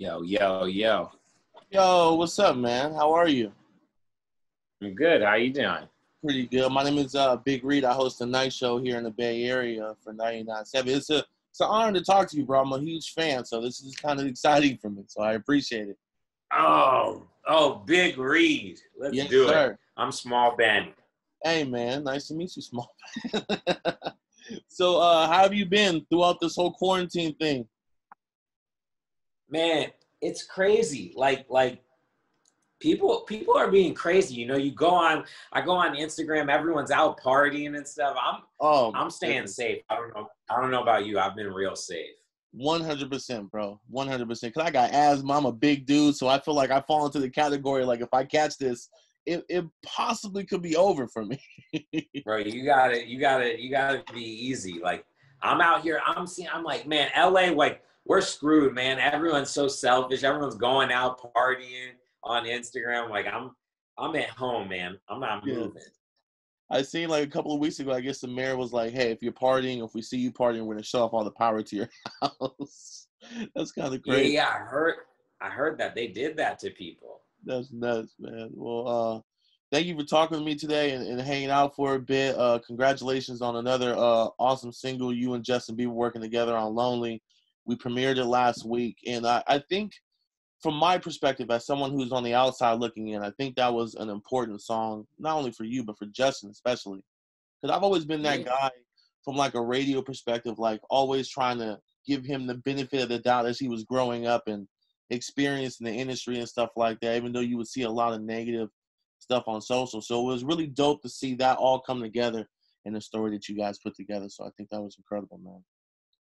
Yo, yo, yo. Yo, what's up, man? How are you? I'm good. How you doing? Pretty good. My name is uh, Big Reed. I host a night show here in the Bay Area for 99.7. It's a it's an honor to talk to you, bro. I'm a huge fan, so this is kind of exciting for me. So I appreciate it. Oh, oh, Big Reed. Let's Yes, do sir. it. I'm Small Ben. Hey, man, nice to meet you, small. Ben. so, uh, how have you been throughout this whole quarantine thing? Man, it's crazy. Like, like people, people are being crazy. You know, you go on. I go on Instagram. Everyone's out partying and stuff. I'm, Oh, I'm staying safe. I don't know. I don't know about you. I've been real safe. One hundred percent, bro. One hundred percent. Cause I got asthma. I'm a big dude, so I feel like I fall into the category like if I catch this, it, it possibly could be over for me. bro you got it you got it you gotta be easy like i'm out here i'm seeing i'm like man la like we're screwed man everyone's so selfish everyone's going out partying on instagram like i'm i'm at home man i'm not Yeah. moving I seen like a couple of weeks ago. I guess the mayor was like, "Hey, if you're partying, if we see you partying, we're gonna shut off all the power to your house." That's kind of yeah crazy. yeah i heard i heard that they did that to people That's nuts, man. Well, uh, thank you for talking to me today and, and hanging out for a bit. Uh, congratulations on another uh, awesome single. You and Justin Bieber working together on "Lonely." We premiered it last week, and I, I think, from my perspective, as someone who's on the outside looking in, I think that was an important song, not only for you but for Justin especially, because I've always been that guy from like a radio perspective, like always trying to give him the benefit of the doubt as he was growing up and experience in the industry and stuff like that, even though you would see a lot of negative stuff on social. So it was really dope to see that all come together in the story that you guys put together. So I think that was incredible, man.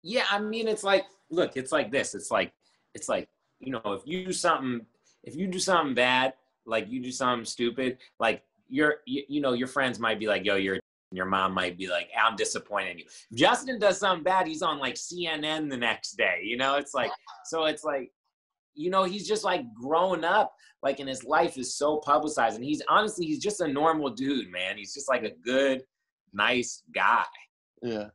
Yeah i mean it's like look it's like this it's like it's like you know if you do something if you do something bad like you do something stupid like your you, you know your friends might be like yo you're your mom might be like i'm disappointed in you. Justin does something bad he's on like cnn the next day you know it's like so it's like you know he's just like grown up like and his life is so publicized and he's honestly he's just a normal dude man. He's just like a good nice guy. Yeah.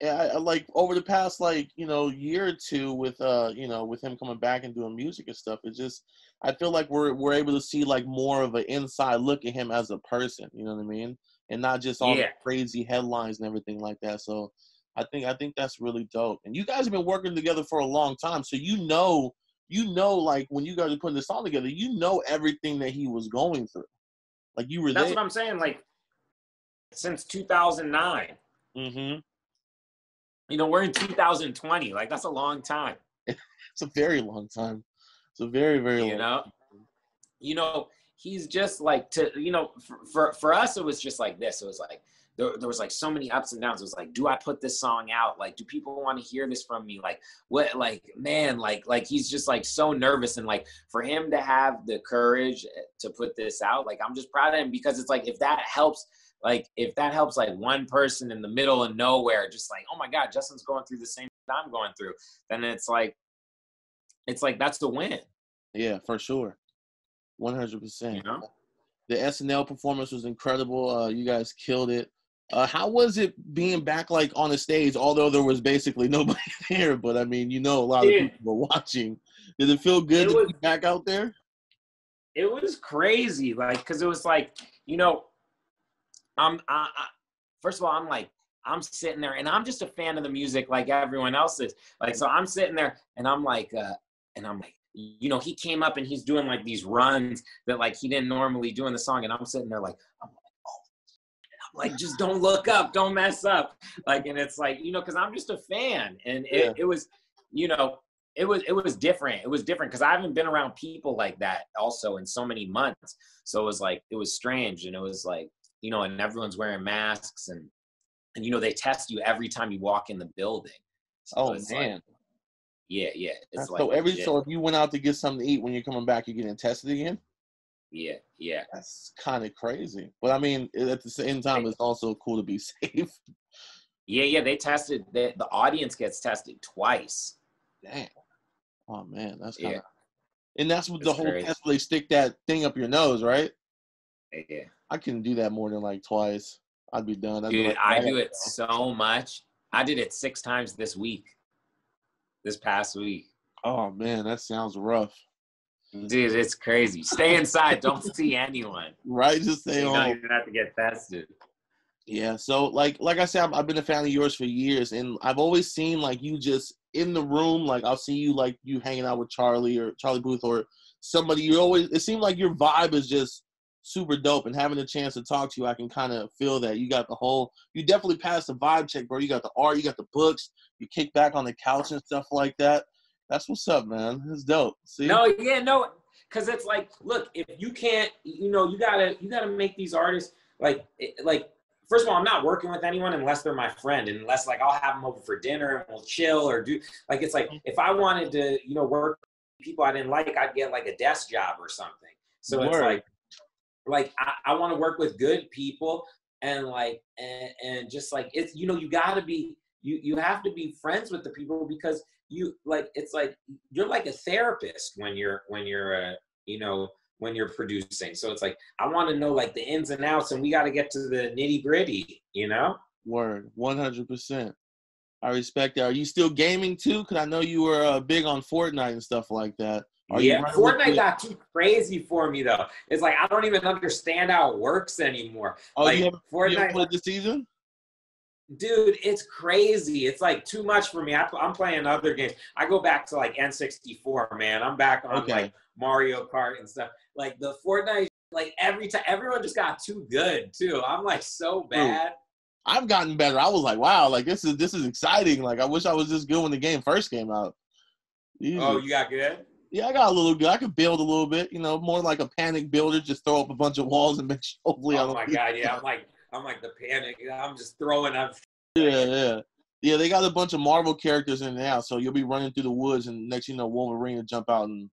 Yeah, I, I like over the past like you know year or two with uh you know with him coming back and doing music and stuff, it's just I feel like we're we're able to see like more of an inside look at him as a person. You know what I mean? And not just all Yeah. the crazy headlines and everything like that. So I think I think that's really dope. And you guys have been working together for a long time, so you know you know like when you guys are putting this song together, you know everything that he was going through. Like you were that's there. what i'm saying like since 2009 mm-hmm. You know, we're in 2020. Like that's a long time. It's a very long time. It's a very very long. You know, you know, he's just like to you know, for for, for us, it was just like this. It was like there, there was like so many ups and downs. It was like, do I put this song out? Like, do people want to hear this from me? Like, what? Like, man, like like he's just like so nervous and like for him to have the courage to put this out. Like, I'm just proud of him because it's like if that helps like if that helps like one person in the middle of nowhere just like oh my god justin's going through the same thing i'm going through then it's like it's like that's the win Yeah, for sure. One hundred percent. you know The SNL performance was incredible. Uh, you guys killed it. Uh, how was it being back like on the stage? Although there was basically nobody there, but I mean, you know, a lot Dude. of people were watching. Did it feel good It to was- be back out there? it was crazy like because it was like you know i'm I, I, first of all i'm like i'm sitting there and i'm just a fan of the music like everyone else is like so i'm sitting there and i'm like uh and i'm like you know he came up and he's doing like these runs that like he didn't normally do in the song and i'm sitting there like i'm like oh I'm like just don't look up don't mess up like and it's like you know because i'm just a fan and it, Yeah. it was you know it was it was different. It was different because I haven't been around people like that also in so many months. So it was like it was strange, and it was like you know, and everyone's wearing masks, and and you know they test you every time you walk in the building. So Oh it's like- man! yeah, yeah. It's like so every legit. so if you went out to get something to eat when you're coming back, you're getting tested again. yeah, yeah, That's kind of crazy. But I mean, at the same time, it's also cool to be safe. yeah, yeah. They tested the the audience gets tested twice. Damn. Oh man, that's Yeah. kind of. And that's what the whole crazy. test. They stick that thing up your nose, right? Yeah. I couldn't do that more than like twice. I'd be done. I'd be Dude, like, I do it so much. I did it six times this week. This past week. Oh man, that sounds rough. Dude, it's crazy. Stay inside. Don't see anyone. Right, just stay you home. you're gonna have to get tested. Yeah, so like like I said, I've, I've been a fan of yours for years, and I've always seen like you just in the room. Like I'll see you like you hanging out with Charlie or Charlie Puth or somebody. You always it seemed like your vibe is just super dope, and having a chance to talk to you, I can kind of feel that you got the whole. You definitely passed the vibe check, bro. You got the art, you got the books, you kick back on the couch and stuff like that. That's what's up, man. It's dope. See? No, yeah, no, because it's like, look, if you can't, you know, you gotta, you gotta make these artists like, eh, like. First of all, I'm not working with anyone unless they're my friend, and unless like I'll have them over for dinner and we'll chill or do like it's like if I wanted to, you know, work people I didn't like, I'd get like a desk job or something. So it's like, like I, I want to work with good people and like and, and just like it's you know you got to be you you have to be friends with the people because you like it's like you're like a therapist when you're when you're uh, you know when you're producing so it's like i want to know like the ins and outs and we got to get to the nitty gritty you know Word, one hundred percent. I respect that. Are you still gaming too? Because I know you were uh, big on Fortnite and stuff like that. Are yeah fortnite got too crazy for me though. It's like i don't even understand how it works anymore. Oh, like you haven't, you haven't played this season? dude it's crazy. It's like too much for me. I, i'm playing other games. I go back to like n64 man. I'm back on Okay. like mario kart and stuff. Like the fortnite like every time everyone just got too good too. I'm like so bad I've gotten better. I was like, wow, like this is this is exciting. Like I wish I was just good when the game first came out. Easy. oh you got good yeah, I got a little good. I could build a little bit, you know, more like a panic builder. Just throw up a bunch of walls and make sure. Hopefully, oh my god yeah i'm like i'm like the panic i'm just throwing up Yeah, yeah, yeah. They got a bunch of Marvel characters in now, so you'll be running through the woods, and next you know, Wolverine will jump out and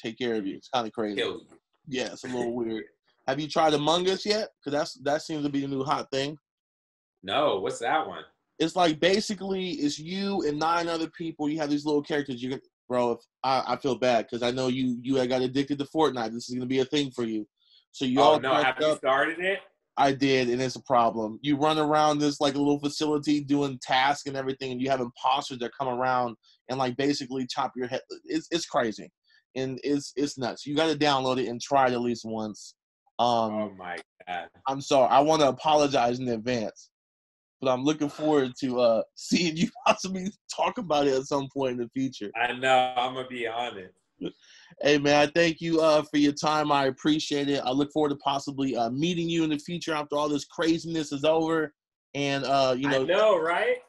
take care of you. It's kind of crazy. kill you Yeah, it's a little weird. Have you tried Among Us yet? Because that's that seems to be the new hot thing. No what's that one It's like basically it's you and nine other people. You have these little characters. You can, bro. If I, I feel bad because I know you you got addicted to Fortnite. This is gonna be a thing for you. So you oh all no have you started it I did, and it's a problem. You run around this like a little facility doing tasks and everything, and you have imposters that come around and like basically chop your head. It's it's crazy, and it's it's nuts. You got to download it and try it at least once. Um, oh my god I'm sorry. I want to apologize in advance, but I'm looking forward to uh seeing you possibly talk about it at some point in the future. i know i'm gonna be on it Hey man, I thank you uh for your time. I appreciate it. I look forward to possibly uh meeting you in the future after all this craziness is over. And uh, you i know, know right